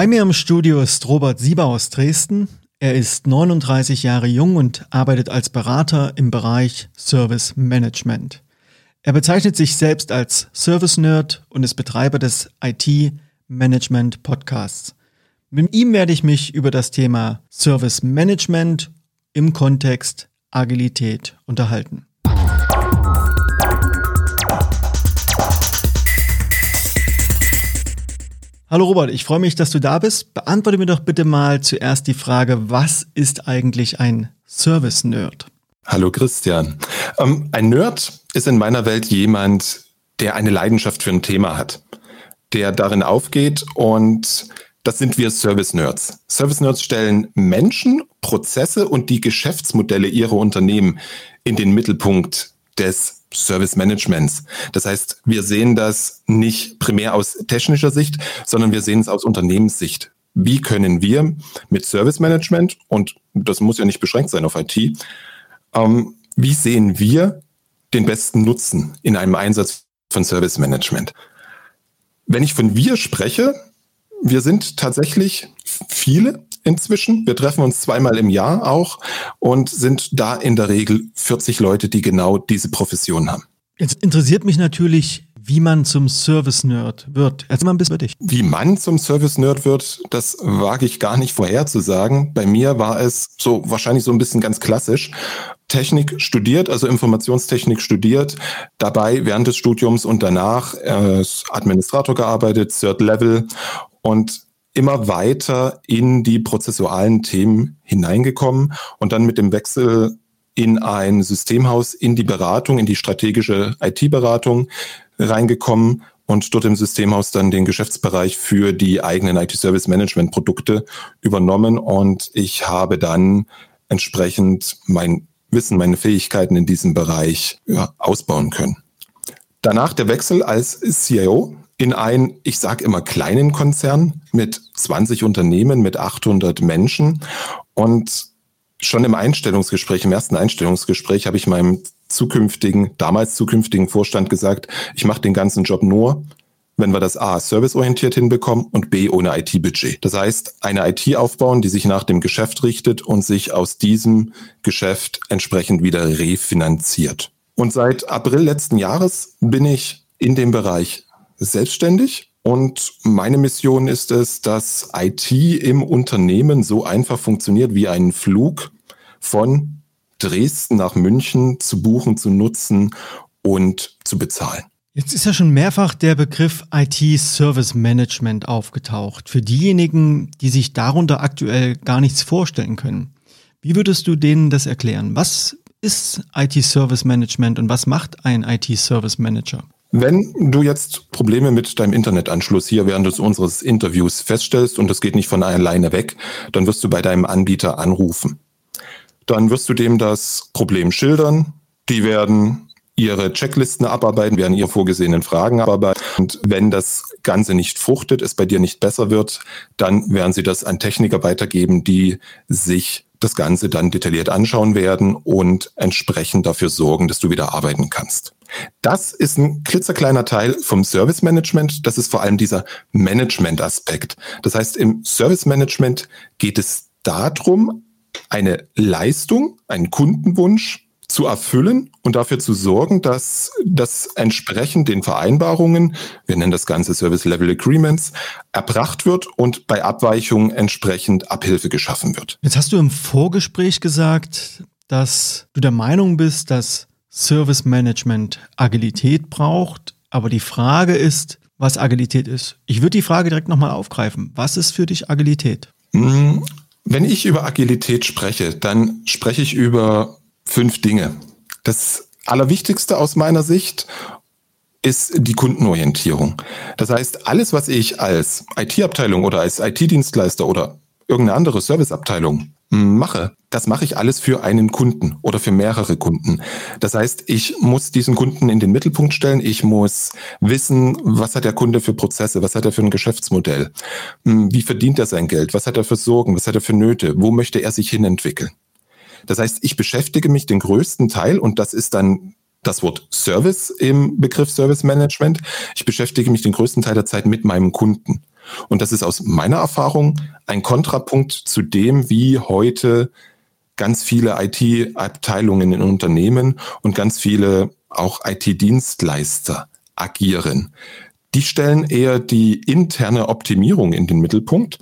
Bei mir im Studio ist Robert Sieber aus Dresden. Er ist 39 Jahre jung und arbeitet als Berater im Bereich Service Management. Er bezeichnet sich selbst als Service Nerd und ist Betreiber des IT Management Podcasts. Mit ihm werde ich mich über das Thema Service Management im Kontext Agilität unterhalten. Hallo Robert, ich freue mich, dass du da bist. Beantworte mir doch bitte mal zuerst die Frage, was ist eigentlich ein Service-Nerd? Hallo Christian. Ähm, ein Nerd ist in meiner Welt jemand, der eine Leidenschaft für ein Thema hat, der darin aufgeht und das sind wir Service-Nerds. Service-Nerds stellen Menschen, Prozesse und die Geschäftsmodelle ihrer Unternehmen in den Mittelpunkt des Service Managements. Das heißt, wir sehen das nicht primär aus technischer Sicht, sondern wir sehen es aus Unternehmenssicht. Wie können wir mit Service Management, und das muss ja nicht beschränkt sein auf IT, ähm, wie sehen wir den besten Nutzen in einem Einsatz von Service Management? Wenn ich von wir spreche, wir sind tatsächlich viele, inzwischen. Wir treffen uns zweimal im Jahr auch und sind da in der Regel 40 Leute, die genau diese Profession haben. Jetzt interessiert mich natürlich, wie man zum Service-Nerd wird. Erzähl mal ein bisschen über dich. Wie man zum Service-Nerd wird, das wage ich gar nicht vorherzusagen. Bei mir war es so wahrscheinlich so ein bisschen ganz klassisch. Technik studiert, also Informationstechnik studiert, dabei während des Studiums und danach äh, Administrator gearbeitet, Third Level und immer weiter in die prozessualen Themen hineingekommen und dann mit dem Wechsel in ein Systemhaus, in die Beratung, in die strategische IT-Beratung reingekommen und dort im Systemhaus dann den Geschäftsbereich für die eigenen IT-Service-Management-Produkte übernommen und ich habe dann entsprechend mein Wissen, meine Fähigkeiten in diesem Bereich ja, ausbauen können. Danach der Wechsel als CIO in einen, ich sage immer, kleinen Konzern mit 20 Unternehmen, mit 800 Menschen. Und schon im Einstellungsgespräch, im ersten Einstellungsgespräch habe ich meinem zukünftigen, damals zukünftigen Vorstand gesagt, ich mache den ganzen Job nur, wenn wir das A serviceorientiert hinbekommen und B ohne IT-Budget. Das heißt, eine IT aufbauen, die sich nach dem Geschäft richtet und sich aus diesem Geschäft entsprechend wieder refinanziert. Und seit April letzten Jahres bin ich in dem Bereich selbstständig und meine Mission ist es, dass IT im Unternehmen so einfach funktioniert wie ein Flug von Dresden nach München zu buchen, zu nutzen und zu bezahlen. Jetzt ist ja schon mehrfach der Begriff IT-Service Management aufgetaucht. Für diejenigen, die sich darunter aktuell gar nichts vorstellen können. Wie würdest du denen das erklären? Was ist IT-Service Management und was macht ein IT-Service Manager? Wenn du jetzt Probleme mit deinem Internetanschluss hier während des unseres Interviews feststellst und das geht nicht von alleine weg, dann wirst du bei deinem Anbieter anrufen. Dann wirst du dem das Problem schildern. Die werden ihre Checklisten abarbeiten, werden ihre vorgesehenen Fragen abarbeiten. Und wenn das Ganze nicht fruchtet, es bei dir nicht besser wird, dann werden sie das an Techniker weitergeben, die sich das Ganze dann detailliert anschauen werden und entsprechend dafür sorgen, dass du wieder arbeiten kannst. Das ist ein klitzekleiner Teil vom Service Management. Das ist vor allem dieser Management-Aspekt. Das heißt, im Service Management geht es darum, eine Leistung, einen Kundenwunsch zu erfüllen und dafür zu sorgen, dass das entsprechend den Vereinbarungen, wir nennen das Ganze Service Level Agreements, erbracht wird und bei Abweichungen entsprechend Abhilfe geschaffen wird. Jetzt hast du im Vorgespräch gesagt, dass du der Meinung bist, dass Service Management Agilität braucht. Aber die Frage ist, was Agilität ist. Ich würde die Frage direkt nochmal aufgreifen. Was ist für dich Agilität? Hm, wenn ich über Agilität spreche, dann spreche ich über fünf Dinge. Das Allerwichtigste aus meiner Sicht ist die Kundenorientierung. Das heißt, alles, was ich als IT-Abteilung oder als IT-Dienstleister oder irgendeine andere Serviceabteilung mache, das mache ich alles für einen Kunden oder für mehrere Kunden. Das heißt, ich muss diesen Kunden in den Mittelpunkt stellen. Ich muss wissen, was hat der Kunde für Prozesse, was hat er für ein Geschäftsmodell, hm, wie verdient er sein Geld, was hat er für Sorgen, was hat er für Nöte, wo möchte er sich hinentwickeln. Das heißt, ich beschäftige mich den größten Teil und das ist dann das Wort Service im Begriff Service Management. Ich beschäftige mich den größten Teil der Zeit mit meinem Kunden. Und das ist aus meiner Erfahrung ein Kontrapunkt zu dem, wie heute ganz viele IT-Abteilungen in Unternehmen und ganz viele auch IT-Dienstleister agieren. Die stellen eher die interne Optimierung in den Mittelpunkt,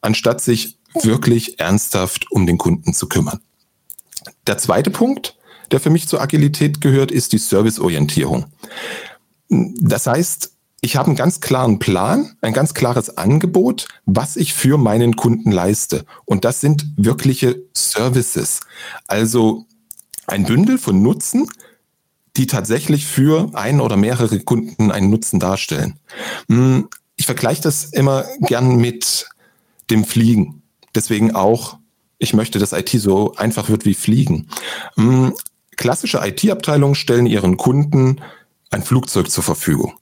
anstatt sich wirklich ernsthaft um den Kunden zu kümmern. Der zweite Punkt, der für mich zur Agilität gehört, ist die Serviceorientierung. Das heißt, ich habe einen ganz klaren Plan, ein ganz klares Angebot, was ich für meinen Kunden leiste. Und das sind wirkliche Services. Also ein Bündel von Nutzen, die tatsächlich für ein oder mehrere Kunden einen Nutzen darstellen. Hm, ich vergleiche das immer gern mit dem Fliegen. Deswegen auch, ich möchte, dass IT so einfach wird wie Fliegen. Hm, klassische IT-Abteilungen stellen ihren Kunden ein Flugzeug zur Verfügung.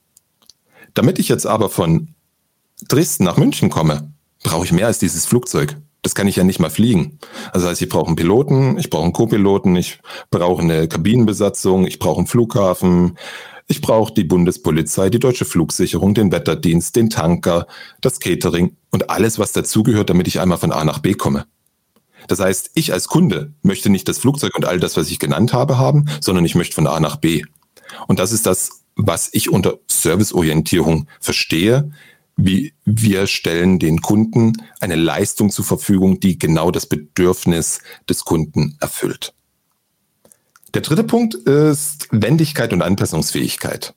Damit ich jetzt aber von Dresden nach München komme, brauche ich mehr als dieses Flugzeug. Das kann ich ja nicht mal fliegen. Also heißt, ich brauche einen Piloten, ich brauche einen Co-Piloten, ich brauche eine Kabinenbesatzung, ich brauche einen Flughafen, ich brauche die Bundespolizei, die deutsche Flugsicherung, den Wetterdienst, den Tanker, das Catering und alles, was dazugehört, damit ich einmal von A nach B komme. Das heißt, ich als Kunde möchte nicht das Flugzeug und all das, was ich genannt habe, haben, sondern ich möchte von A nach B. Und das ist das, was ich unter Serviceorientierung verstehe wie wir stellen den Kunden eine Leistung zur Verfügung, die genau das Bedürfnis des Kunden erfüllt. Der dritte Punkt ist Wendigkeit und Anpassungsfähigkeit.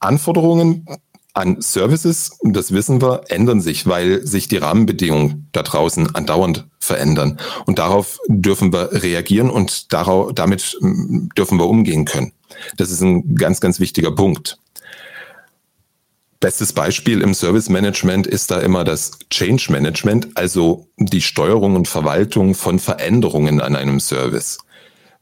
Anforderungen an Services, das wissen wir, ändern sich, weil sich die Rahmenbedingungen da draußen andauernd verändern. Und darauf dürfen wir reagieren und darauf, damit dürfen wir umgehen können. Das ist ein ganz, ganz wichtiger Punkt. Bestes Beispiel im Service Management ist da immer das Change Management, also die Steuerung und Verwaltung von Veränderungen an einem Service.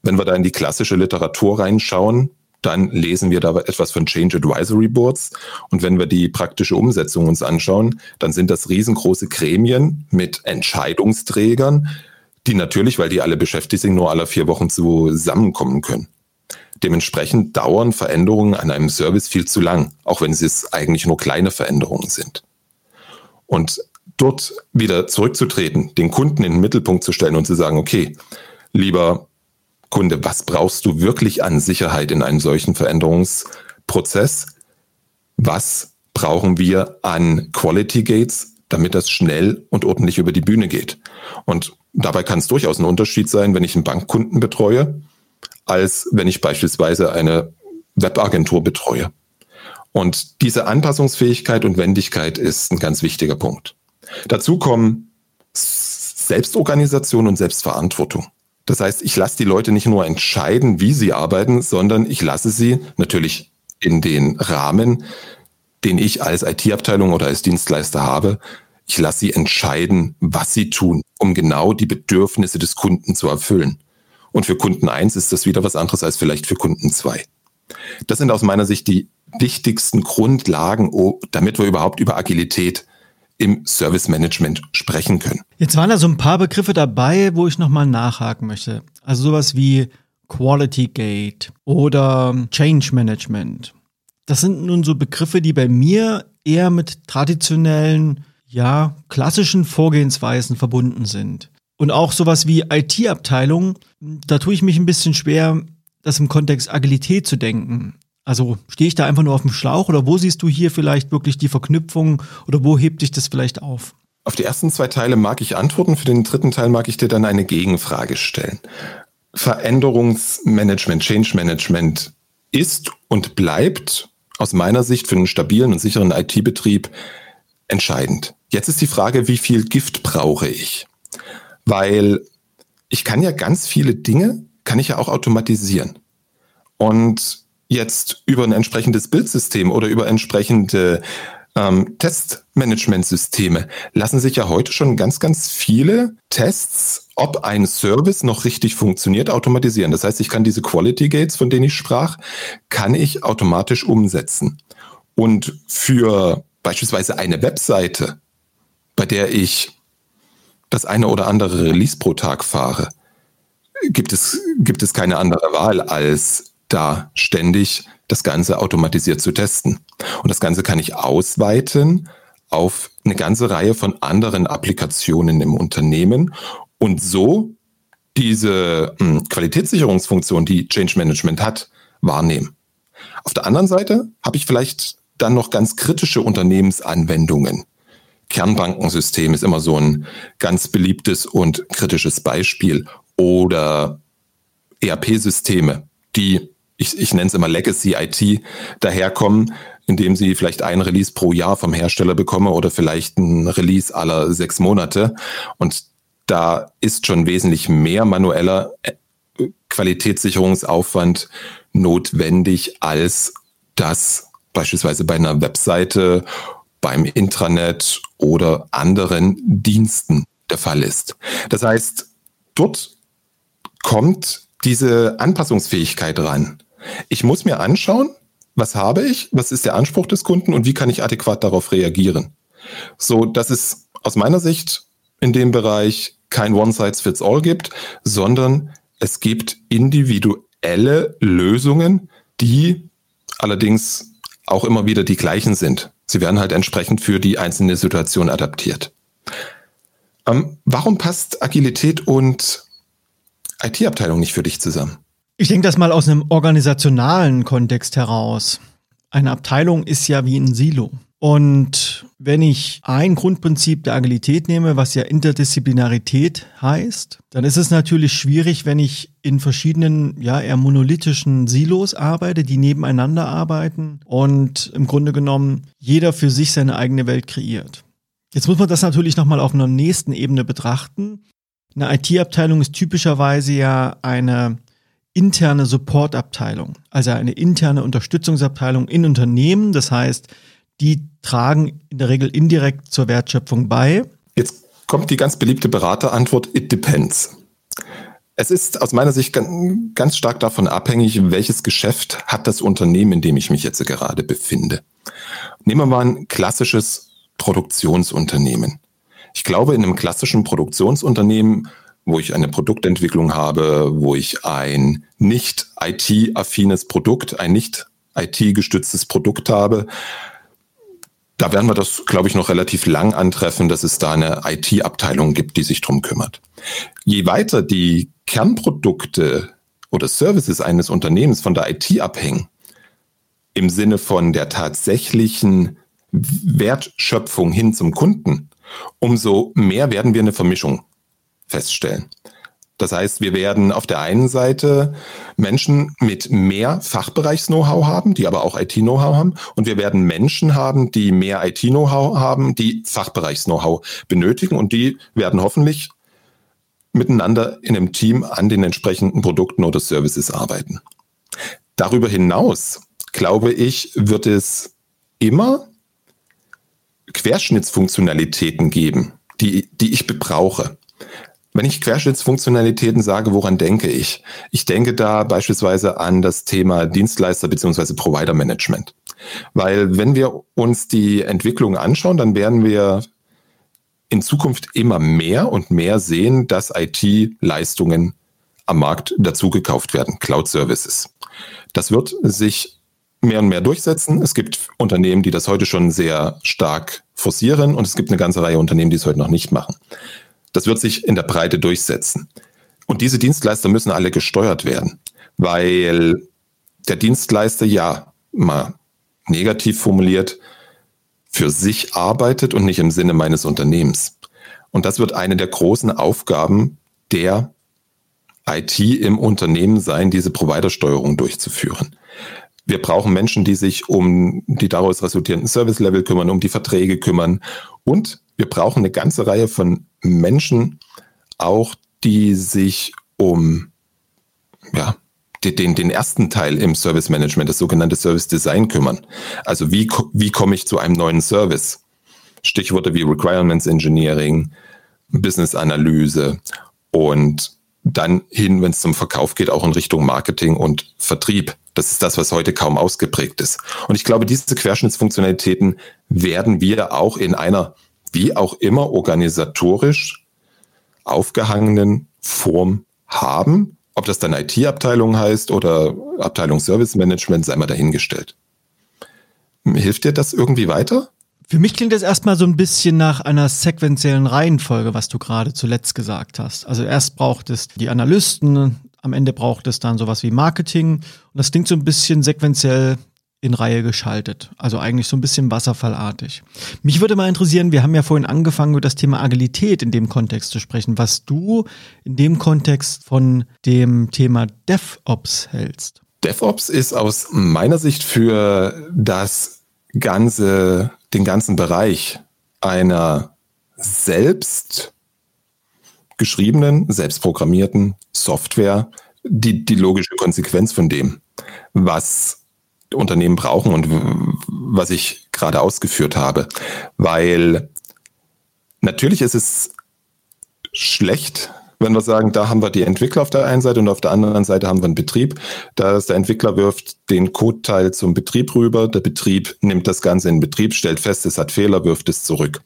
Wenn wir da in die klassische Literatur reinschauen, dann lesen wir da etwas von Change Advisory Boards. Und wenn wir die praktische Umsetzung uns anschauen, dann sind das riesengroße Gremien mit Entscheidungsträgern, die natürlich, weil die alle beschäftigt sind, nur alle vier Wochen zusammenkommen können. Dementsprechend dauern Veränderungen an einem Service viel zu lang, auch wenn es eigentlich nur kleine Veränderungen sind. Und dort wieder zurückzutreten, den Kunden in den Mittelpunkt zu stellen und zu sagen, okay, lieber Kunde, was brauchst du wirklich an Sicherheit in einem solchen Veränderungsprozess? Was brauchen wir an Quality Gates, damit das schnell und ordentlich über die Bühne geht? Und dabei kann es durchaus ein Unterschied sein, wenn ich einen Bankkunden betreue als wenn ich beispielsweise eine Webagentur betreue. Und diese Anpassungsfähigkeit und Wendigkeit ist ein ganz wichtiger Punkt. Dazu kommen Selbstorganisation und Selbstverantwortung. Das heißt, ich lasse die Leute nicht nur entscheiden, wie sie arbeiten, sondern ich lasse sie natürlich in den Rahmen, den ich als IT-Abteilung oder als Dienstleister habe, ich lasse sie entscheiden, was sie tun, um genau die Bedürfnisse des Kunden zu erfüllen. Und für Kunden 1 ist das wieder was anderes als vielleicht für Kunden 2. Das sind aus meiner Sicht die wichtigsten Grundlagen, damit wir überhaupt über Agilität im Service Management sprechen können. Jetzt waren da so ein paar Begriffe dabei, wo ich nochmal nachhaken möchte. Also sowas wie Quality Gate oder Change Management. Das sind nun so Begriffe, die bei mir eher mit traditionellen, ja, klassischen Vorgehensweisen verbunden sind. Und auch sowas wie IT-Abteilung, da tue ich mich ein bisschen schwer, das im Kontext Agilität zu denken. Also stehe ich da einfach nur auf dem Schlauch oder wo siehst du hier vielleicht wirklich die Verknüpfung oder wo hebt dich das vielleicht auf? Auf die ersten zwei Teile mag ich antworten, für den dritten Teil mag ich dir dann eine Gegenfrage stellen. Veränderungsmanagement, Change Management ist und bleibt aus meiner Sicht für einen stabilen und sicheren IT-Betrieb entscheidend. Jetzt ist die Frage, wie viel Gift brauche ich? Weil ich kann ja ganz viele Dinge, kann ich ja auch automatisieren. Und jetzt über ein entsprechendes Bildsystem oder über entsprechende ähm, Testmanagementsysteme lassen sich ja heute schon ganz, ganz viele Tests, ob ein Service noch richtig funktioniert, automatisieren. Das heißt, ich kann diese Quality Gates, von denen ich sprach, kann ich automatisch umsetzen. Und für beispielsweise eine Webseite, bei der ich das eine oder andere Release pro Tag fahre, gibt es, gibt es keine andere Wahl, als da ständig das Ganze automatisiert zu testen. Und das Ganze kann ich ausweiten auf eine ganze Reihe von anderen Applikationen im Unternehmen und so diese hm, Qualitätssicherungsfunktion, die Change Management hat, wahrnehmen. Auf der anderen Seite habe ich vielleicht dann noch ganz kritische Unternehmensanwendungen. Kernbankensystem ist immer so ein ganz beliebtes und kritisches Beispiel. Oder ERP-Systeme, die, ich, ich nenne es immer Legacy IT, daherkommen, indem sie vielleicht ein Release pro Jahr vom Hersteller bekommen oder vielleicht ein Release aller sechs Monate. Und da ist schon wesentlich mehr manueller äh, Qualitätssicherungsaufwand notwendig, als das beispielsweise bei einer Webseite, beim Intranet oder anderen Diensten der Fall ist. Das heißt, dort kommt diese Anpassungsfähigkeit ran. Ich muss mir anschauen, was habe ich, was ist der Anspruch des Kunden und wie kann ich adäquat darauf reagieren. So, dass es aus meiner Sicht in dem Bereich kein One-Size-Fits-All gibt, sondern es gibt individuelle Lösungen, die allerdings auch immer wieder die gleichen sind. Sie werden halt entsprechend für die einzelne Situation adaptiert. Ähm, warum passt Agilität und IT-Abteilung nicht für dich zusammen? Ich denke das mal aus einem organisationalen Kontext heraus. Eine Abteilung ist ja wie ein Silo. Und wenn ich ein Grundprinzip der Agilität nehme, was ja Interdisziplinarität heißt, dann ist es natürlich schwierig, wenn ich in verschiedenen, ja, eher monolithischen Silos arbeite, die nebeneinander arbeiten und im Grunde genommen jeder für sich seine eigene Welt kreiert. Jetzt muss man das natürlich nochmal auf einer nächsten Ebene betrachten. Eine IT-Abteilung ist typischerweise ja eine interne Supportabteilung, also eine interne Unterstützungsabteilung in Unternehmen. Das heißt, die tragen in der Regel indirekt zur Wertschöpfung bei. Jetzt kommt die ganz beliebte Beraterantwort, it depends. Es ist aus meiner Sicht ganz stark davon abhängig, welches Geschäft hat das Unternehmen, in dem ich mich jetzt gerade befinde. Nehmen wir mal ein klassisches Produktionsunternehmen. Ich glaube, in einem klassischen Produktionsunternehmen, wo ich eine Produktentwicklung habe, wo ich ein nicht IT-affines Produkt, ein nicht IT-gestütztes Produkt habe, da werden wir das, glaube ich, noch relativ lang antreffen, dass es da eine IT-Abteilung gibt, die sich drum kümmert. Je weiter die Kernprodukte oder Services eines Unternehmens von der IT abhängen, im Sinne von der tatsächlichen Wertschöpfung hin zum Kunden, umso mehr werden wir eine Vermischung feststellen. Das heißt, wir werden auf der einen Seite Menschen mit mehr Fachbereichs-Know-how haben, die aber auch IT-Know-how haben. Und wir werden Menschen haben, die mehr IT-Know-how haben, die Fachbereichs-Know-how benötigen. Und die werden hoffentlich miteinander in einem Team an den entsprechenden Produkten oder Services arbeiten. Darüber hinaus, glaube ich, wird es immer Querschnittsfunktionalitäten geben, die, die ich brauche. Wenn ich Querschnittsfunktionalitäten sage, woran denke ich? Ich denke da beispielsweise an das Thema Dienstleister bzw. Provider Management. Weil wenn wir uns die Entwicklung anschauen, dann werden wir in Zukunft immer mehr und mehr sehen, dass IT-Leistungen am Markt dazugekauft werden, Cloud-Services. Das wird sich mehr und mehr durchsetzen. Es gibt Unternehmen, die das heute schon sehr stark forcieren und es gibt eine ganze Reihe Unternehmen, die es heute noch nicht machen. Das wird sich in der Breite durchsetzen. Und diese Dienstleister müssen alle gesteuert werden, weil der Dienstleister ja mal negativ formuliert für sich arbeitet und nicht im Sinne meines Unternehmens. Und das wird eine der großen Aufgaben der IT im Unternehmen sein, diese Providersteuerung durchzuführen. Wir brauchen Menschen, die sich um die daraus resultierenden Service-Level kümmern, um die Verträge kümmern. Und wir brauchen eine ganze Reihe von Menschen auch, die sich um ja, den, den ersten Teil im Service Management, das sogenannte Service Design kümmern. Also wie, wie komme ich zu einem neuen Service? Stichworte wie Requirements Engineering, Business Analyse und dann hin, wenn es zum Verkauf geht, auch in Richtung Marketing und Vertrieb. Das ist das, was heute kaum ausgeprägt ist. Und ich glaube, diese Querschnittsfunktionalitäten werden wir auch in einer wie auch immer organisatorisch aufgehangenen Form haben. Ob das dann IT-Abteilung heißt oder Abteilung Service Management, sei mal dahingestellt. Hilft dir das irgendwie weiter? Für mich klingt das erstmal so ein bisschen nach einer sequenziellen Reihenfolge, was du gerade zuletzt gesagt hast. Also erst braucht es die Analysten, am Ende braucht es dann sowas wie Marketing und das klingt so ein bisschen sequenziell in Reihe geschaltet. Also eigentlich so ein bisschen wasserfallartig. Mich würde mal interessieren, wir haben ja vorhin angefangen, über das Thema Agilität in dem Kontext zu sprechen, was du in dem Kontext von dem Thema DevOps hältst. DevOps ist aus meiner Sicht für das ganze, den ganzen Bereich einer selbst geschriebenen, selbst programmierten Software die, die logische Konsequenz von dem, was Unternehmen brauchen und was ich gerade ausgeführt habe. Weil natürlich ist es schlecht, wenn wir sagen, da haben wir die Entwickler auf der einen Seite und auf der anderen Seite haben wir einen Betrieb. Da ist der Entwickler wirft den Code-Teil zum Betrieb rüber, der Betrieb nimmt das Ganze in den Betrieb, stellt fest, es hat Fehler, wirft es zurück.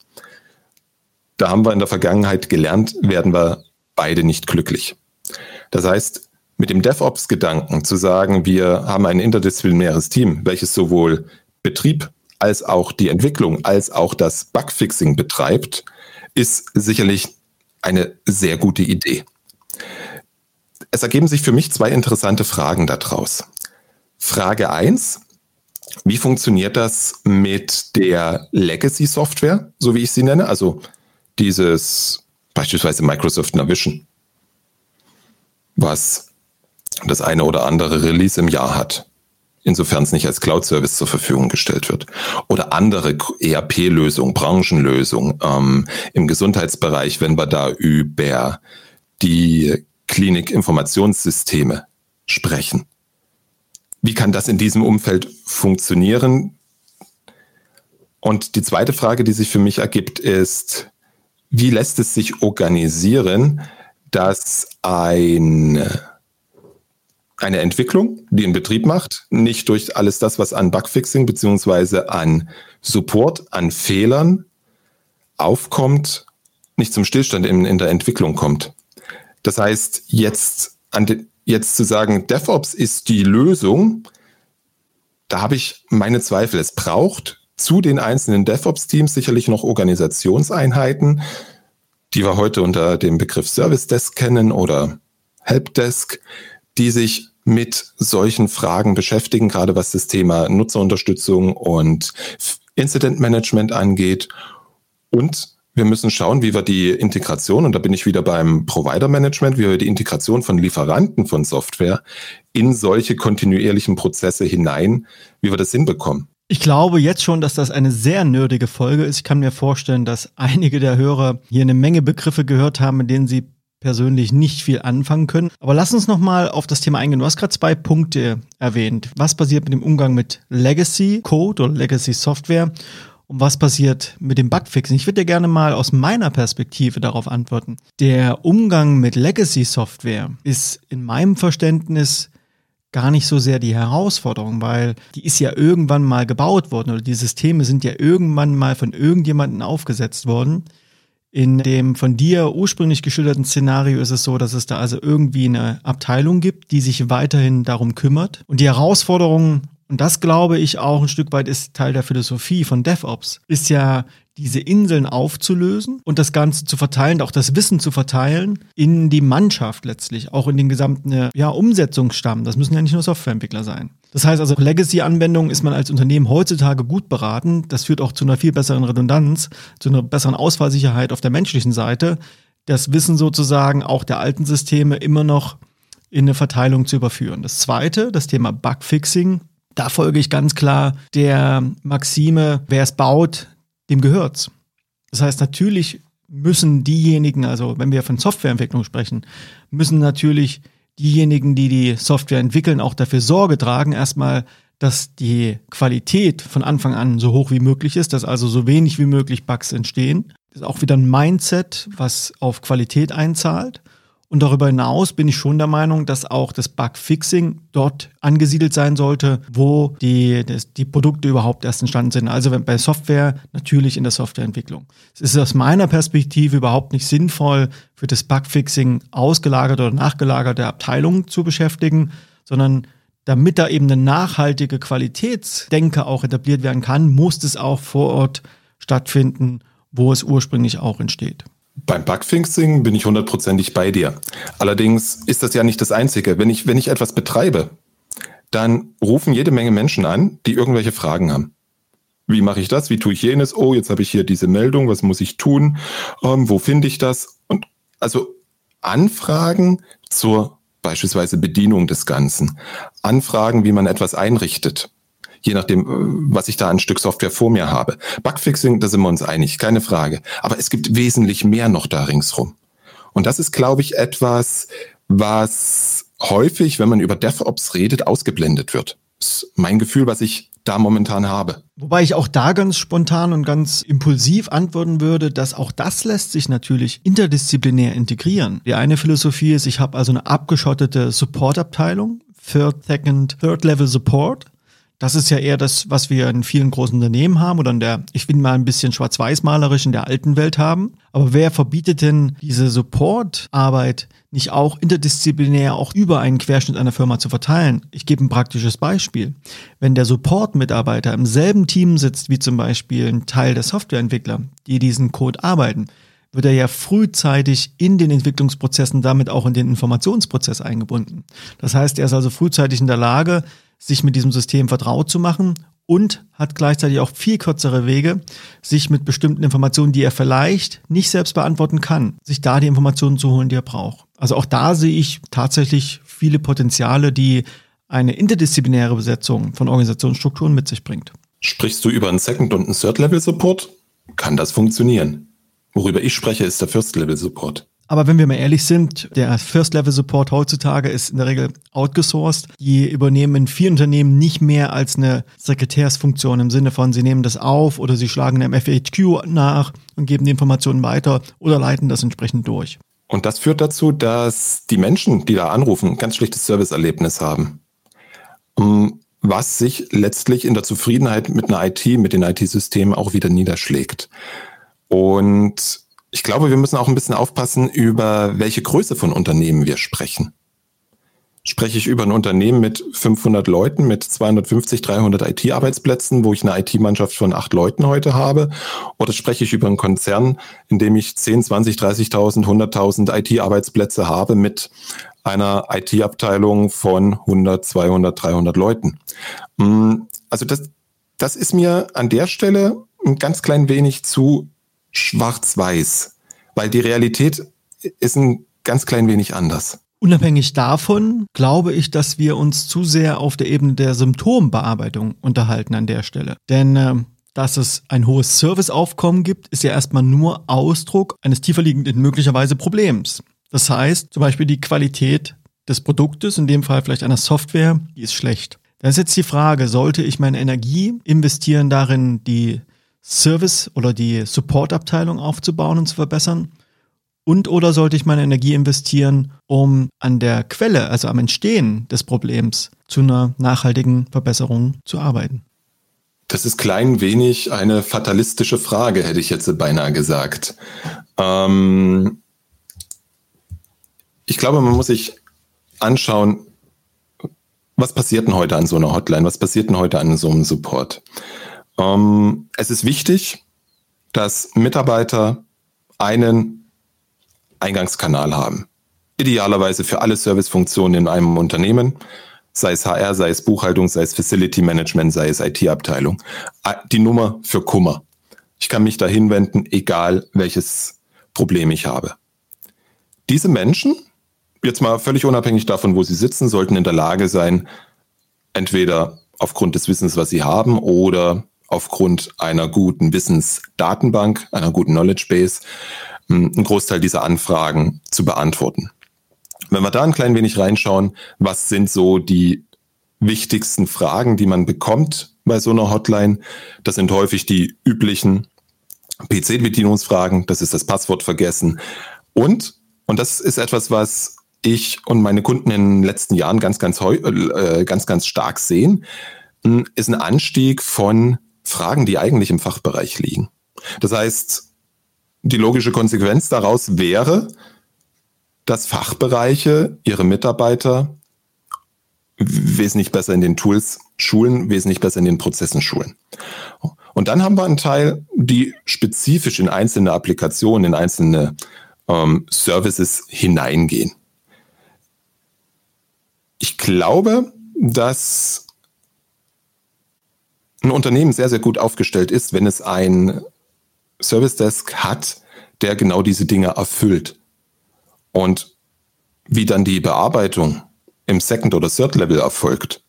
Da haben wir in der Vergangenheit gelernt, werden wir beide nicht glücklich. Das heißt, mit dem DevOps-Gedanken zu sagen, wir haben ein interdisziplinäres Team, welches sowohl Betrieb als auch die Entwicklung als auch das Bugfixing betreibt, ist sicherlich eine sehr gute Idee. Es ergeben sich für mich zwei interessante Fragen daraus. Frage eins: Wie funktioniert das mit der Legacy-Software, so wie ich sie nenne? Also dieses beispielsweise Microsoft Navision, was das eine oder andere Release im Jahr hat. Insofern es nicht als Cloud-Service zur Verfügung gestellt wird. Oder andere ERP-Lösungen, Branchenlösungen ähm, im Gesundheitsbereich, wenn wir da über die Klinik-Informationssysteme sprechen. Wie kann das in diesem Umfeld funktionieren? Und die zweite Frage, die sich für mich ergibt, ist, wie lässt es sich organisieren, dass ein eine Entwicklung, die in Betrieb macht, nicht durch alles das, was an Bugfixing beziehungsweise an Support, an Fehlern aufkommt, nicht zum Stillstand in, in der Entwicklung kommt. Das heißt, jetzt, de, jetzt zu sagen, DevOps ist die Lösung, da habe ich meine Zweifel. Es braucht zu den einzelnen DevOps-Teams sicherlich noch Organisationseinheiten, die wir heute unter dem Begriff Service Desk kennen oder Helpdesk, die sich mit solchen Fragen beschäftigen, gerade was das Thema Nutzerunterstützung und Incident Management angeht. Und wir müssen schauen, wie wir die Integration, und da bin ich wieder beim Provider Management, wie wir die Integration von Lieferanten von Software in solche kontinuierlichen Prozesse hinein, wie wir das hinbekommen. Ich glaube jetzt schon, dass das eine sehr nerdige Folge ist. Ich kann mir vorstellen, dass einige der Hörer hier eine Menge Begriffe gehört haben, mit denen sie persönlich nicht viel anfangen können. Aber lass uns nochmal auf das Thema eingehen. Du hast gerade zwei Punkte erwähnt. Was passiert mit dem Umgang mit Legacy Code oder Legacy Software? Und was passiert mit dem Bugfixing? Ich würde dir gerne mal aus meiner Perspektive darauf antworten. Der Umgang mit Legacy Software ist in meinem Verständnis gar nicht so sehr die Herausforderung, weil die ist ja irgendwann mal gebaut worden oder die Systeme sind ja irgendwann mal von irgendjemandem aufgesetzt worden. In dem von dir ursprünglich geschilderten Szenario ist es so, dass es da also irgendwie eine Abteilung gibt, die sich weiterhin darum kümmert. Und die Herausforderung, und das glaube ich auch ein Stück weit ist Teil der Philosophie von DevOps, ist ja diese Inseln aufzulösen und das Ganze zu verteilen, auch das Wissen zu verteilen in die Mannschaft letztlich, auch in den gesamten ja, Umsetzungsstamm. Das müssen ja nicht nur Softwareentwickler sein. Das heißt also, Legacy-Anwendungen ist man als Unternehmen heutzutage gut beraten. Das führt auch zu einer viel besseren Redundanz, zu einer besseren Ausfallsicherheit auf der menschlichen Seite. Das Wissen sozusagen auch der alten Systeme immer noch in eine Verteilung zu überführen. Das zweite, das Thema Bugfixing. Da folge ich ganz klar der Maxime, wer es baut, dem gehört's. Das heißt, natürlich müssen diejenigen, also wenn wir von Softwareentwicklung sprechen, müssen natürlich diejenigen, die die Software entwickeln, auch dafür Sorge tragen, erstmal, dass die Qualität von Anfang an so hoch wie möglich ist, dass also so wenig wie möglich Bugs entstehen. Das ist auch wieder ein Mindset, was auf Qualität einzahlt. Und darüber hinaus bin ich schon der Meinung, dass auch das Bugfixing dort angesiedelt sein sollte, wo die, das, die Produkte überhaupt erst entstanden sind. Also bei Software natürlich in der Softwareentwicklung. Es ist aus meiner Perspektive überhaupt nicht sinnvoll, für das Bugfixing ausgelagerte oder nachgelagerte Abteilungen zu beschäftigen, sondern damit da eben eine nachhaltige Qualitätsdenke auch etabliert werden kann, muss es auch vor Ort stattfinden, wo es ursprünglich auch entsteht. Beim Bugfixing bin ich hundertprozentig bei dir. Allerdings ist das ja nicht das Einzige. Wenn ich, wenn ich etwas betreibe, dann rufen jede Menge Menschen an, die irgendwelche Fragen haben. Wie mache ich das? Wie tue ich jenes? Oh, jetzt habe ich hier diese Meldung. Was muss ich tun? Ähm, wo finde ich das? Und also Anfragen zur beispielsweise Bedienung des Ganzen. Anfragen, wie man etwas einrichtet. Je nachdem, äh, was ich da ein Stück Software vor mir habe. Bugfixing, da sind wir uns einig, keine Frage. Aber es gibt wesentlich mehr noch da ringsrum. Und das ist, glaube ich, etwas, was häufig, wenn man über DevOps redet, ausgeblendet wird. Das ist mein Gefühl, was ich da momentan habe. Wobei ich auch da ganz spontan und ganz impulsiv antworten würde, dass auch das lässt sich natürlich interdisziplinär integrieren. Die eine Philosophie ist, ich habe also eine abgeschottete Supportabteilung, Third, Second, Third Level Support. Das ist ja eher das, was wir in vielen großen Unternehmen haben oder in der, ich bin mal ein bisschen schwarz-weiß-malerisch in der alten Welt haben. Aber wer verbietet denn diese Support-Arbeit nicht auch interdisziplinär auch über einen Querschnitt einer Firma zu verteilen? Ich gebe ein praktisches Beispiel. Wenn der Support-Mitarbeiter im selben Team sitzt wie zum Beispiel ein Teil der Softwareentwickler, die diesen Code arbeiten, wird er ja frühzeitig in den Entwicklungsprozessen, damit auch in den Informationsprozess eingebunden. Das heißt, er ist also frühzeitig in der Lage, sich mit diesem System vertraut zu machen und hat gleichzeitig auch viel kürzere Wege, sich mit bestimmten Informationen, die er vielleicht nicht selbst beantworten kann, sich da die Informationen zu holen, die er braucht. Also auch da sehe ich tatsächlich viele Potenziale, die eine interdisziplinäre Besetzung von Organisationsstrukturen mit sich bringt. Sprichst du über einen Second- und einen Third-Level-Support? Kann das funktionieren? Worüber ich spreche, ist der First-Level-Support. Aber wenn wir mal ehrlich sind, der First-Level-Support heutzutage ist in der Regel outgesourced. Die übernehmen in vielen Unternehmen nicht mehr als eine Sekretärsfunktion im Sinne von, sie nehmen das auf oder sie schlagen einem FAQ nach und geben die Informationen weiter oder leiten das entsprechend durch. Und das führt dazu, dass die Menschen, die da anrufen, ein ganz schlechtes Serviceerlebnis haben. Was sich letztlich in der Zufriedenheit mit einer IT, mit den IT-Systemen auch wieder niederschlägt. Und ich glaube, wir müssen auch ein bisschen aufpassen, über welche Größe von Unternehmen wir sprechen. Spreche ich über ein Unternehmen mit 500 Leuten, mit 250, 300 IT-Arbeitsplätzen, wo ich eine IT-Mannschaft von acht Leuten heute habe? Oder spreche ich über einen Konzern, in dem ich 10, 20, 30.000, 100.000 IT-Arbeitsplätze habe mit einer IT-Abteilung von 100, 200, 300 Leuten? Mm, also das, das ist mir an der Stelle ein ganz klein wenig zu schwarz-weiß, weil die Realität ist ein ganz klein wenig anders. Unabhängig davon glaube ich, dass wir uns zu sehr auf der Ebene der Symptombearbeitung unterhalten an der Stelle. Denn äh, dass es ein hohes Serviceaufkommen gibt, ist ja erstmal nur Ausdruck eines tieferliegenden möglicherweise Problems. Das heißt, zum Beispiel die Qualität des Produktes, in dem Fall vielleicht einer Software, die ist schlecht. Da ist jetzt die Frage, sollte ich meine Energie investieren darin, die Service oder die Supportabteilung aufzubauen und zu verbessern? Und oder sollte ich meine Energie investieren, um an der Quelle, also am Entstehen des Problems, zu einer nachhaltigen Verbesserung zu arbeiten? Das ist klein wenig eine fatalistische Frage, hätte ich jetzt beinahe gesagt. Ähm ich glaube, man muss sich anschauen, was passiert denn heute an so einer Hotline? Was passiert denn heute an so einem Support? Ähm, es ist wichtig, dass Mitarbeiter einen Eingangskanal haben. Idealerweise für alle Servicefunktionen in einem Unternehmen, sei es HR, sei es Buchhaltung, sei es Facility Management, sei es IT-Abteilung. Die Nummer für Kummer. Ich kann mich da hinwenden, egal welches Problem ich habe. Diese Menschen, jetzt mal völlig unabhängig davon, wo sie sitzen, sollten in der Lage sein, entweder aufgrund des Wissens, was sie haben, oder aufgrund einer guten Wissensdatenbank, einer guten Knowledge Base, hm, einen Großteil dieser Anfragen zu beantworten. Wenn wir da ein klein wenig reinschauen, was sind so die wichtigsten Fragen, die man bekommt bei so einer Hotline? Das sind häufig die üblichen PC-Bedienungsfragen, das ist das Passwort vergessen. Und, und das ist etwas, was ich und meine Kunden in den letzten Jahren ganz, ganz, äh, ganz, ganz stark sehen, hm, ist ein Anstieg von Fragen, die eigentlich im Fachbereich liegen. Das heißt, die logische Konsequenz daraus wäre, dass Fachbereiche ihre Mitarbeiter wesentlich besser in den Tools schulen, wesentlich besser in den Prozessen schulen. Und dann haben wir einen Teil, die spezifisch in einzelne Applikationen, in einzelne ähm, Services hineingehen. Ich glaube, dass ein Unternehmen sehr, sehr gut aufgestellt ist, wenn es ein Service Desk hat, der genau diese Dinge erfüllt. Und wie dann die Bearbeitung im Second- oder Third-Level erfolgt,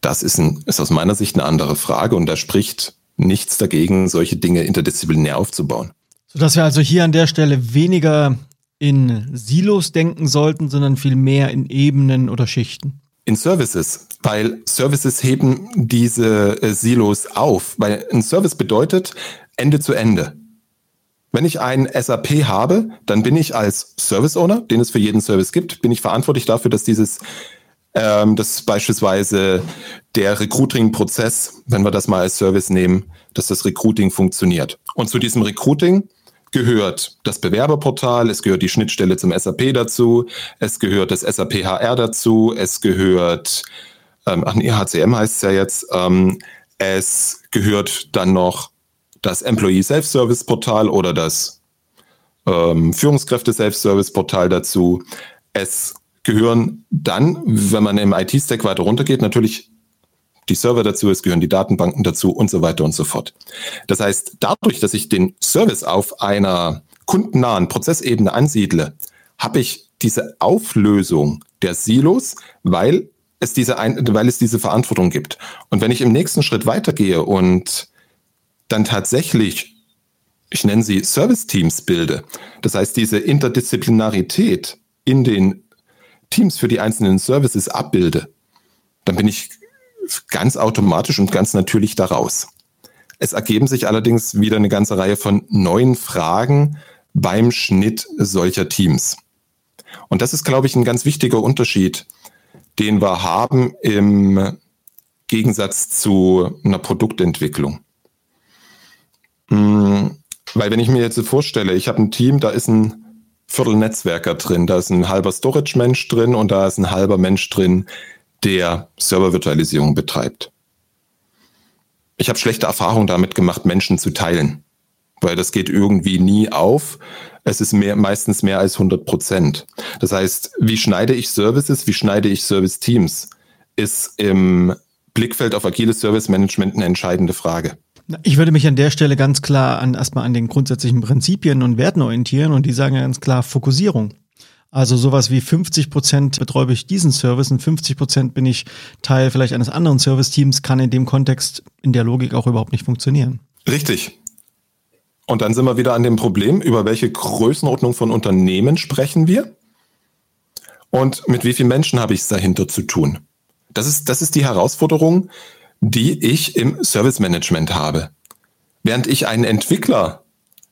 das ist, ein, ist aus meiner Sicht eine andere Frage und da spricht nichts dagegen, solche Dinge interdisziplinär aufzubauen. Sodass wir also hier an der Stelle weniger in Silos denken sollten, sondern viel mehr in Ebenen oder Schichten. In Services, weil Services heben diese äh, Silos auf, weil ein Service bedeutet Ende zu Ende. Wenn ich ein SAP habe, dann bin ich als Service Owner, den es für jeden Service gibt, bin ich verantwortlich dafür, dass dieses ähm, dass beispielsweise der Recruiting-Prozess, wenn wir das mal als Service nehmen, dass das Recruiting funktioniert. Und zu diesem Recruiting gehört das Bewerberportal, es gehört die Schnittstelle zum SAP dazu, es gehört das SAP HR dazu, es gehört, ähm, ach nee, HCM heißt es ja jetzt, ähm, es gehört dann noch das Employee Self-Service Portal oder das ähm, Führungskräfte Self-Service Portal dazu. Es gehören dann, wenn man im IT-Stack weiter runtergeht, natürlich die Server dazu, es gehören die Datenbanken dazu und so weiter und so fort. Das heißt, dadurch, dass ich den Service auf einer kundennahen Prozessebene ansiedle, habe ich diese Auflösung der Silos, weil es diese, ein, weil es diese Verantwortung gibt. Und wenn ich im nächsten Schritt weitergehe und dann tatsächlich, ich nenne sie Service-Teams bilde, das heißt diese Interdisziplinarität in den Teams für die einzelnen Services abbilde, dann bin ich ganz automatisch und ganz natürlich daraus. Es ergeben sich allerdings wieder eine ganze Reihe von neuen Fragen beim Schnitt solcher Teams. Und das ist, glaube ich, ein ganz wichtiger Unterschied, den wir haben im Gegensatz zu einer Produktentwicklung. Hm, weil wenn ich mir jetzt vorstelle, ich habe ein Team, da ist ein Viertelnetzwerker drin. Da ist ein halber Storage-Mensch drin und da ist ein halber Mensch drin, der Server-Virtualisierung betreibt. Ich habe schlechte Erfahrungen damit gemacht, Menschen zu teilen, weil das geht irgendwie nie auf. Es ist mehr, meistens mehr als 100 Prozent. Das heißt, wie schneide ich Services, wie schneide ich Service-Teams, ist im Blickfeld auf agiles Service Management eine entscheidende Frage. Ich würde mich an der Stelle ganz klar an, erstmal an den grundsätzlichen Prinzipien und Werten orientieren und die sagen ganz klar Fokussierung. Also sowas wie 50 Prozent betreue ich diesen Service und 50 Prozent bin ich Teil vielleicht eines anderen Service-Teams, kann in dem Kontext in der Logik auch überhaupt nicht funktionieren. Richtig. Und dann sind wir wieder an dem Problem, über welche Größenordnung von Unternehmen sprechen wir und mit wie vielen Menschen habe ich es dahinter zu tun. Das ist, das ist die Herausforderung, die ich im Service Management habe. Während ich einen Entwickler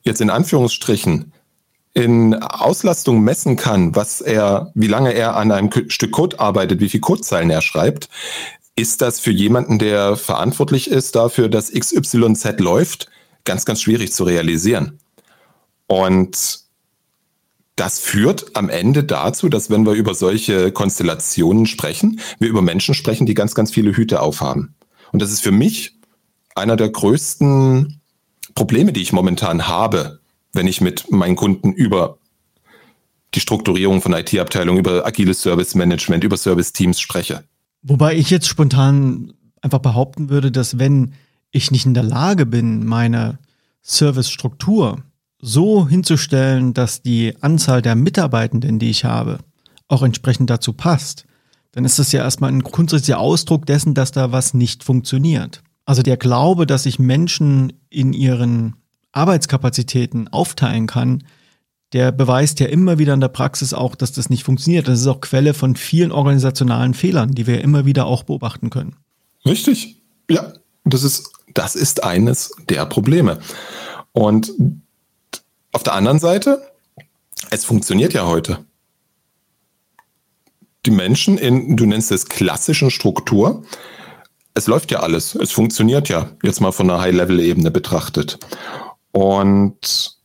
jetzt in Anführungsstrichen in Auslastung messen kann, was er, wie lange er an einem Stück Code arbeitet, wie viel Codezeilen er schreibt, ist das für jemanden, der verantwortlich ist dafür, dass XYZ läuft, ganz, ganz schwierig zu realisieren. Und das führt am Ende dazu, dass wenn wir über solche Konstellationen sprechen, wir über Menschen sprechen, die ganz, ganz viele Hüte aufhaben. Und das ist für mich einer der größten Probleme, die ich momentan habe, wenn ich mit meinen Kunden über die Strukturierung von IT-Abteilungen, über agiles Service Management, über Service-Teams spreche. Wobei ich jetzt spontan einfach behaupten würde, dass wenn ich nicht in der Lage bin, meine Service-Struktur so hinzustellen, dass die Anzahl der Mitarbeitenden, die ich habe, auch entsprechend dazu passt, dann ist das ja erstmal ein grundsätzlicher Ausdruck dessen, dass da was nicht funktioniert. Also der Glaube, dass ich Menschen in ihren Arbeitskapazitäten aufteilen kann, der beweist ja immer wieder in der Praxis auch, dass das nicht funktioniert. Das ist auch Quelle von vielen organisationalen Fehlern, die wir immer wieder auch beobachten können. Richtig. Ja, das ist, das ist eines der Probleme. Und auf der anderen Seite, es funktioniert ja heute die Menschen in, du nennst es klassischen Struktur, es läuft ja alles, es funktioniert ja, jetzt mal von einer High-Level-Ebene betrachtet. Und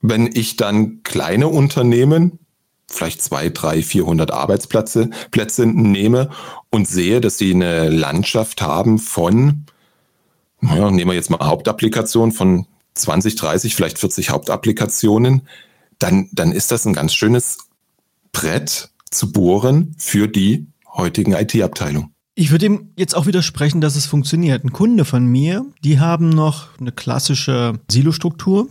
wenn ich dann kleine Unternehmen, vielleicht zwei, drei, vierhundert Arbeitsplätze Plätze nehme und sehe, dass sie eine Landschaft haben von naja, nehmen wir jetzt mal Hauptapplikation von 20, 30, vielleicht 40 Hauptapplikationen, dann, dann ist das ein ganz schönes Brett zu bohren für die heutigen IT-Abteilungen. Ich würde ihm jetzt auch widersprechen, dass es funktioniert. Ein Kunde von mir, die haben noch eine klassische Silostruktur.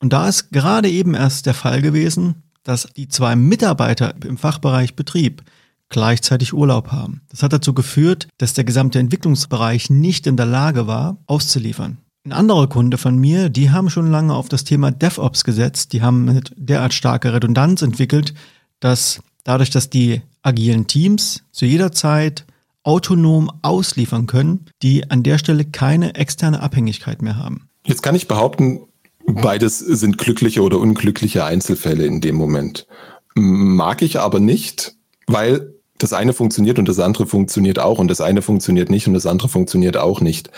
Und da ist gerade eben erst der Fall gewesen, dass die zwei Mitarbeiter im Fachbereich Betrieb gleichzeitig Urlaub haben. Das hat dazu geführt, dass der gesamte Entwicklungsbereich nicht in der Lage war, auszuliefern. Ein anderer Kunde von mir, die haben schon lange auf das Thema DevOps gesetzt. Die haben eine derart starke Redundanz entwickelt, dass dadurch, dass die agilen Teams zu jeder Zeit autonom ausliefern können, die an der Stelle keine externe Abhängigkeit mehr haben. Jetzt kann ich behaupten, beides sind glückliche oder unglückliche Einzelfälle in dem Moment. Mag ich aber nicht, weil das eine funktioniert und das andere funktioniert auch und das eine funktioniert nicht und das andere funktioniert auch nicht.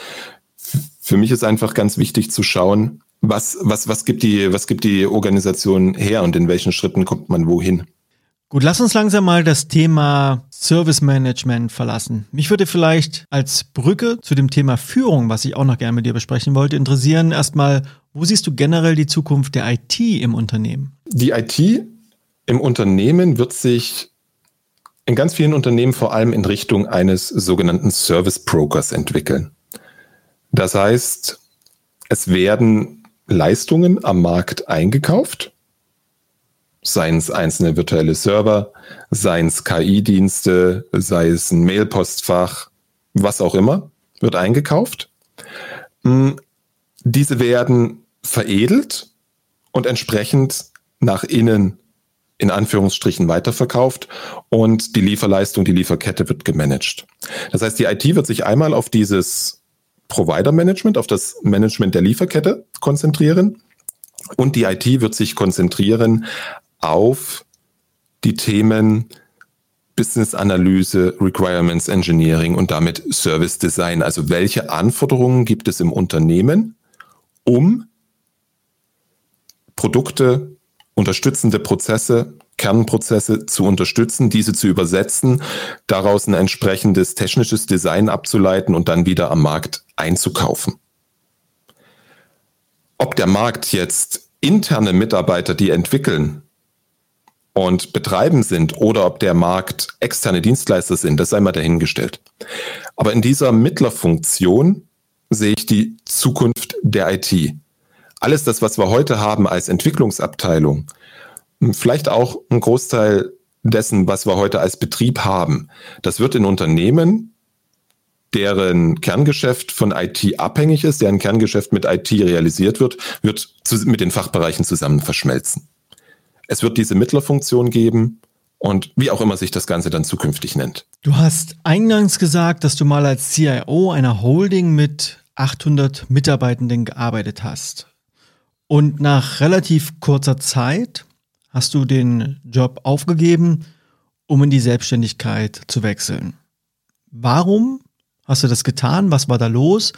Für mich ist einfach ganz wichtig zu schauen, was, was, was, gibt die, was gibt die Organisation her und in welchen Schritten kommt man wohin. Gut, lass uns langsam mal das Thema Service Management verlassen. Mich würde vielleicht als Brücke zu dem Thema Führung, was ich auch noch gerne mit dir besprechen wollte, interessieren erstmal, wo siehst du generell die Zukunft der IT im Unternehmen? Die IT im Unternehmen wird sich in ganz vielen Unternehmen vor allem in Richtung eines sogenannten Service Brokers entwickeln. Das heißt, es werden Leistungen am Markt eingekauft seien es einzelne virtuelle Server, seien es KI-Dienste, sei es ein Mailpostfach, was auch immer, wird eingekauft. Hm, diese werden veredelt und entsprechend nach innen in Anführungsstrichen weiterverkauft und die Lieferleistung, die Lieferkette wird gemanagt. Das heißt, die IT wird sich einmal auf dieses Provider-Management, auf das Management der Lieferkette konzentrieren und die IT wird sich konzentrieren auf die Themen Business Analyse, Requirements Engineering und damit Service Design. Also welche Anforderungen gibt es im Unternehmen, um Produkte, unterstützende Prozesse, Kernprozesse zu unterstützen, diese zu übersetzen, daraus ein entsprechendes technisches Design abzuleiten und dann wieder am Markt einzukaufen. Ob der Markt jetzt interne Mitarbeiter, die entwickeln, und betreiben sind oder ob der Markt externe Dienstleister sind, das sei mal dahingestellt. Aber in dieser Mittlerfunktion sehe ich die Zukunft der IT. Alles das, was wir heute haben als Entwicklungsabteilung, vielleicht auch ein Großteil dessen, was wir heute als Betrieb haben, das wird in Unternehmen, deren Kerngeschäft von IT abhängig ist, deren Kerngeschäft mit IT realisiert wird, wird mit den Fachbereichen zusammen verschmelzen. Es wird diese Mittlerfunktion geben und wie auch immer sich das Ganze dann zukünftig nennt. Du hast eingangs gesagt, dass du mal als CIO einer Holding mit 800 Mitarbeitenden gearbeitet hast. Und nach relativ kurzer Zeit hast du den Job aufgegeben, um in die Selbstständigkeit zu wechseln. Warum hast du das getan? Was war da los?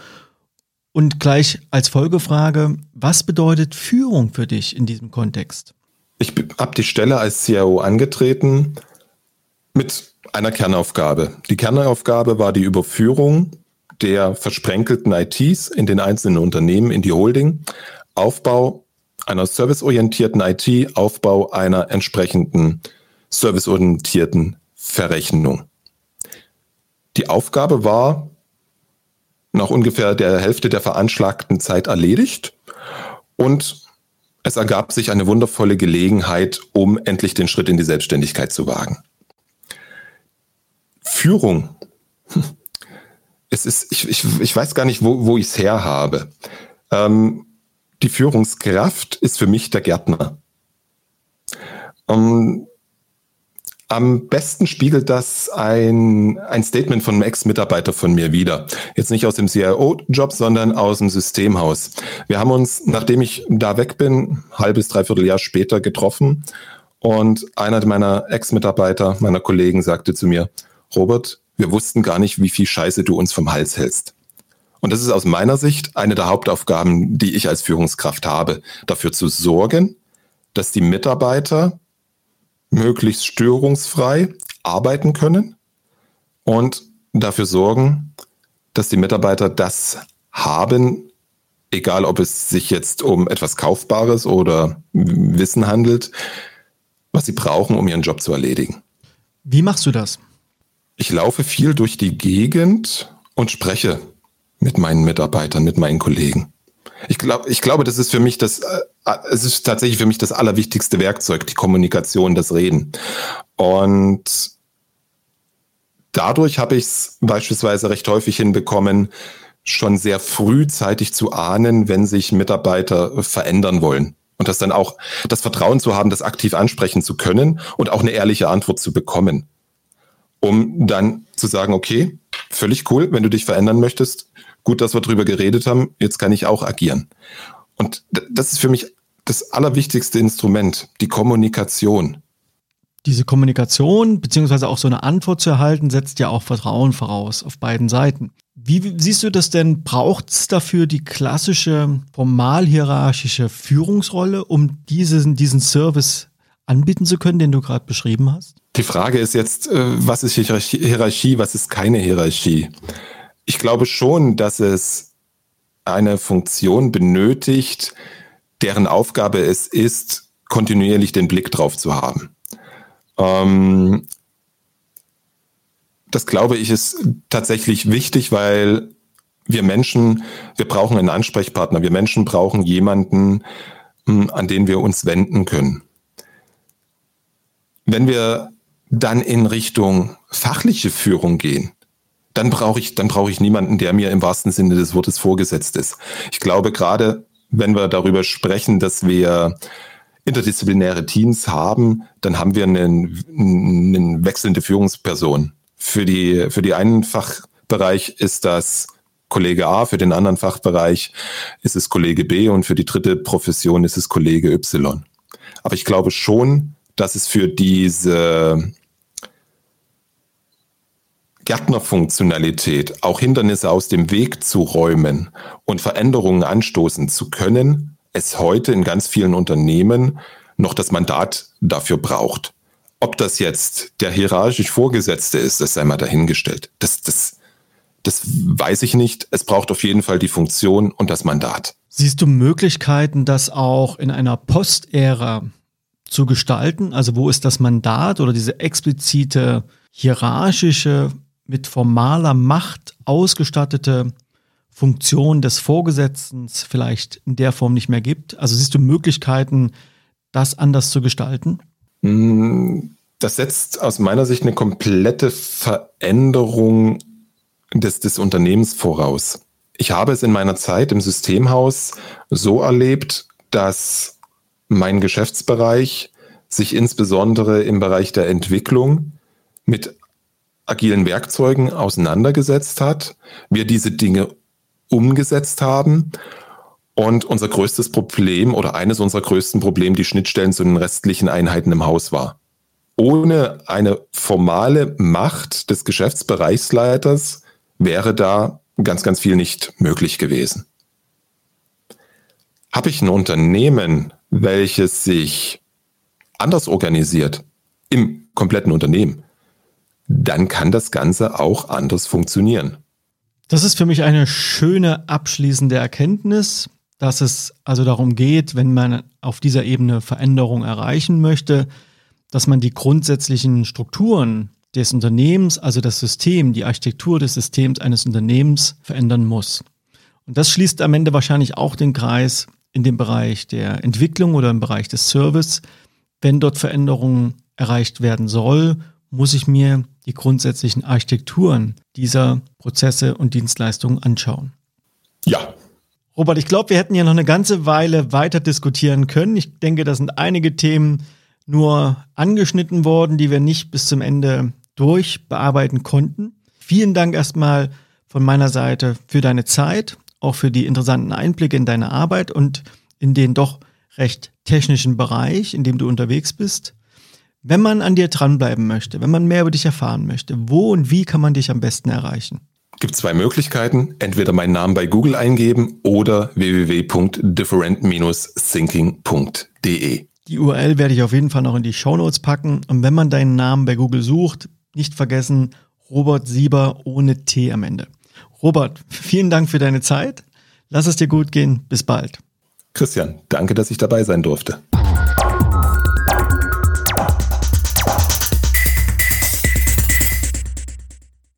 Und gleich als Folgefrage, was bedeutet Führung für dich in diesem Kontext? Ich habe die Stelle als CIO angetreten mit einer Kernaufgabe. Die Kernaufgabe war die Überführung der versprenkelten ITs in den einzelnen Unternehmen in die Holding, Aufbau einer serviceorientierten IT, Aufbau einer entsprechenden serviceorientierten Verrechnung. Die Aufgabe war nach ungefähr der Hälfte der veranschlagten Zeit erledigt und es ergab sich eine wundervolle Gelegenheit, um endlich den Schritt in die Selbstständigkeit zu wagen. Führung. Es ist, ich, ich, ich weiß gar nicht, wo, wo ich es her habe. Ähm, die Führungskraft ist für mich der Gärtner. Ähm, am besten spiegelt das ein, ein Statement von einem Ex-Mitarbeiter von mir wieder. Jetzt nicht aus dem CIO-Job, sondern aus dem Systemhaus. Wir haben uns, nachdem ich da weg bin, halbes, dreiviertel Jahr später getroffen und einer meiner Ex-Mitarbeiter, meiner Kollegen, sagte zu mir, Robert, wir wussten gar nicht, wie viel Scheiße du uns vom Hals hältst. Und das ist aus meiner Sicht eine der Hauptaufgaben, die ich als Führungskraft habe, dafür zu sorgen, dass die Mitarbeiter möglichst störungsfrei arbeiten können und dafür sorgen, dass die Mitarbeiter das haben, egal ob es sich jetzt um etwas Kaufbares oder Wissen handelt, was sie brauchen, um ihren Job zu erledigen. Wie machst du das? Ich laufe viel durch die Gegend und spreche mit meinen Mitarbeitern, mit meinen Kollegen. Ich glaube, ich glaube, das ist für mich das, äh, es ist tatsächlich für mich das allerwichtigste Werkzeug, die Kommunikation, das Reden. Und dadurch habe ich es beispielsweise recht häufig hinbekommen, schon sehr frühzeitig zu ahnen, wenn sich Mitarbeiter verändern wollen. Und das dann auch das Vertrauen zu haben, das aktiv ansprechen zu können und auch eine ehrliche Antwort zu bekommen. Um dann zu sagen, okay, völlig cool, wenn du dich verändern möchtest, gut, dass wir drüber geredet haben, jetzt kann ich auch agieren. Und das ist für mich das allerwichtigste Instrument, die Kommunikation. Diese Kommunikation beziehungsweise auch so eine Antwort zu erhalten, setzt ja auch Vertrauen voraus auf beiden Seiten. Wie siehst du das denn? Braucht es dafür die klassische formal-hierarchische Führungsrolle, um diesen, diesen Service anbieten zu können, den du gerade beschrieben hast? Die Frage ist jetzt, äh, was ist Hierarchie, was ist keine Hierarchie? Ich glaube schon, dass es eine Funktion benötigt, deren Aufgabe es ist, kontinuierlich den Blick drauf zu haben. Ähm, das glaube ich ist tatsächlich wichtig, weil wir Menschen, wir brauchen einen Ansprechpartner. Wir Menschen brauchen jemanden, hm, an den wir uns wenden können. Wenn wir dann in Richtung fachliche Führung gehen, dann brauche ich, dann brauche ich niemanden, der mir im wahrsten Sinne des Wortes vorgesetzt ist. Ich glaube, gerade wenn wir darüber sprechen, dass wir interdisziplinäre Teams haben, dann haben wir eine, eine wechselnde Führungsperson. Für die, für die einen Fachbereich ist das Kollege A, für den anderen Fachbereich ist es Kollege B und für die dritte Profession ist es Kollege Y. Aber ich glaube schon, dass es für diese Gärtnerfunktionalität, auch Hindernisse aus dem Weg zu räumen und Veränderungen anstoßen zu können, es heute in ganz vielen Unternehmen noch das Mandat dafür braucht. Ob das jetzt der hierarchisch Vorgesetzte ist, das sei mal dahingestellt. Das, das, das weiß ich nicht. Es braucht auf jeden Fall die Funktion und das Mandat. Siehst du Möglichkeiten, das auch in einer Postära zu gestalten? Also wo ist das Mandat oder diese explizite hierarchische, mit formaler Macht ausgestattete Funktion des Vorgesetzten vielleicht in der Form nicht mehr gibt? Also siehst du Möglichkeiten, das anders zu gestalten? Mm, das setzt aus meiner Sicht eine komplette Veränderung des, des Unternehmens voraus. Ich habe es in meiner Zeit im Systemhaus so erlebt, dass mein Geschäftsbereich sich insbesondere im Bereich der Entwicklung mit agilen Werkzeugen auseinandergesetzt hat, wir diese Dinge umgesetzt haben und unser größtes Problem oder eines unserer größten Probleme die Schnittstellen zu den restlichen Einheiten im Haus war. Ohne eine formale Macht des Geschäftsbereichsleiters wäre da ganz, ganz viel nicht möglich gewesen. Habe ich ein Unternehmen, welches sich anders organisiert im kompletten Unternehmen, dann kann das Ganze auch anders funktionieren. Das ist für mich eine schöne abschließende Erkenntnis dass es also darum geht, wenn man auf dieser Ebene Veränderung erreichen möchte, dass man die grundsätzlichen Strukturen des Unternehmens, also das System, die Architektur des Systems eines Unternehmens verändern muss. Und das schließt am Ende wahrscheinlich auch den Kreis in dem Bereich der Entwicklung oder im Bereich des Service. Wenn dort Veränderungen erreicht werden soll, muss ich mir die grundsätzlichen Architekturen dieser Prozesse und Dienstleistungen anschauen. Ja, Robert, ich glaube, wir hätten ja noch eine ganze Weile weiter diskutieren können. Ich denke, da sind einige Themen nur angeschnitten worden, die wir nicht bis zum Ende durchbearbeiten konnten. Vielen Dank erstmal von meiner Seite für deine Zeit, auch für die interessanten Einblicke in deine Arbeit und in den doch recht technischen Bereich, in dem du unterwegs bist. Wenn man an dir dranbleiben möchte, wenn man mehr über dich erfahren möchte, wo und wie kann man dich am besten erreichen? gibt zwei Möglichkeiten. Entweder meinen Namen bei Google eingeben oder www.different-thinking.de. Die URL werde ich auf jeden Fall noch in die Show Notes packen. Und wenn man deinen Namen bei Google sucht, nicht vergessen, Robert Sieber ohne T am Ende. Robert, vielen Dank für deine Zeit. Lass es dir gut gehen. Bis bald. Christian, danke, dass ich dabei sein durfte.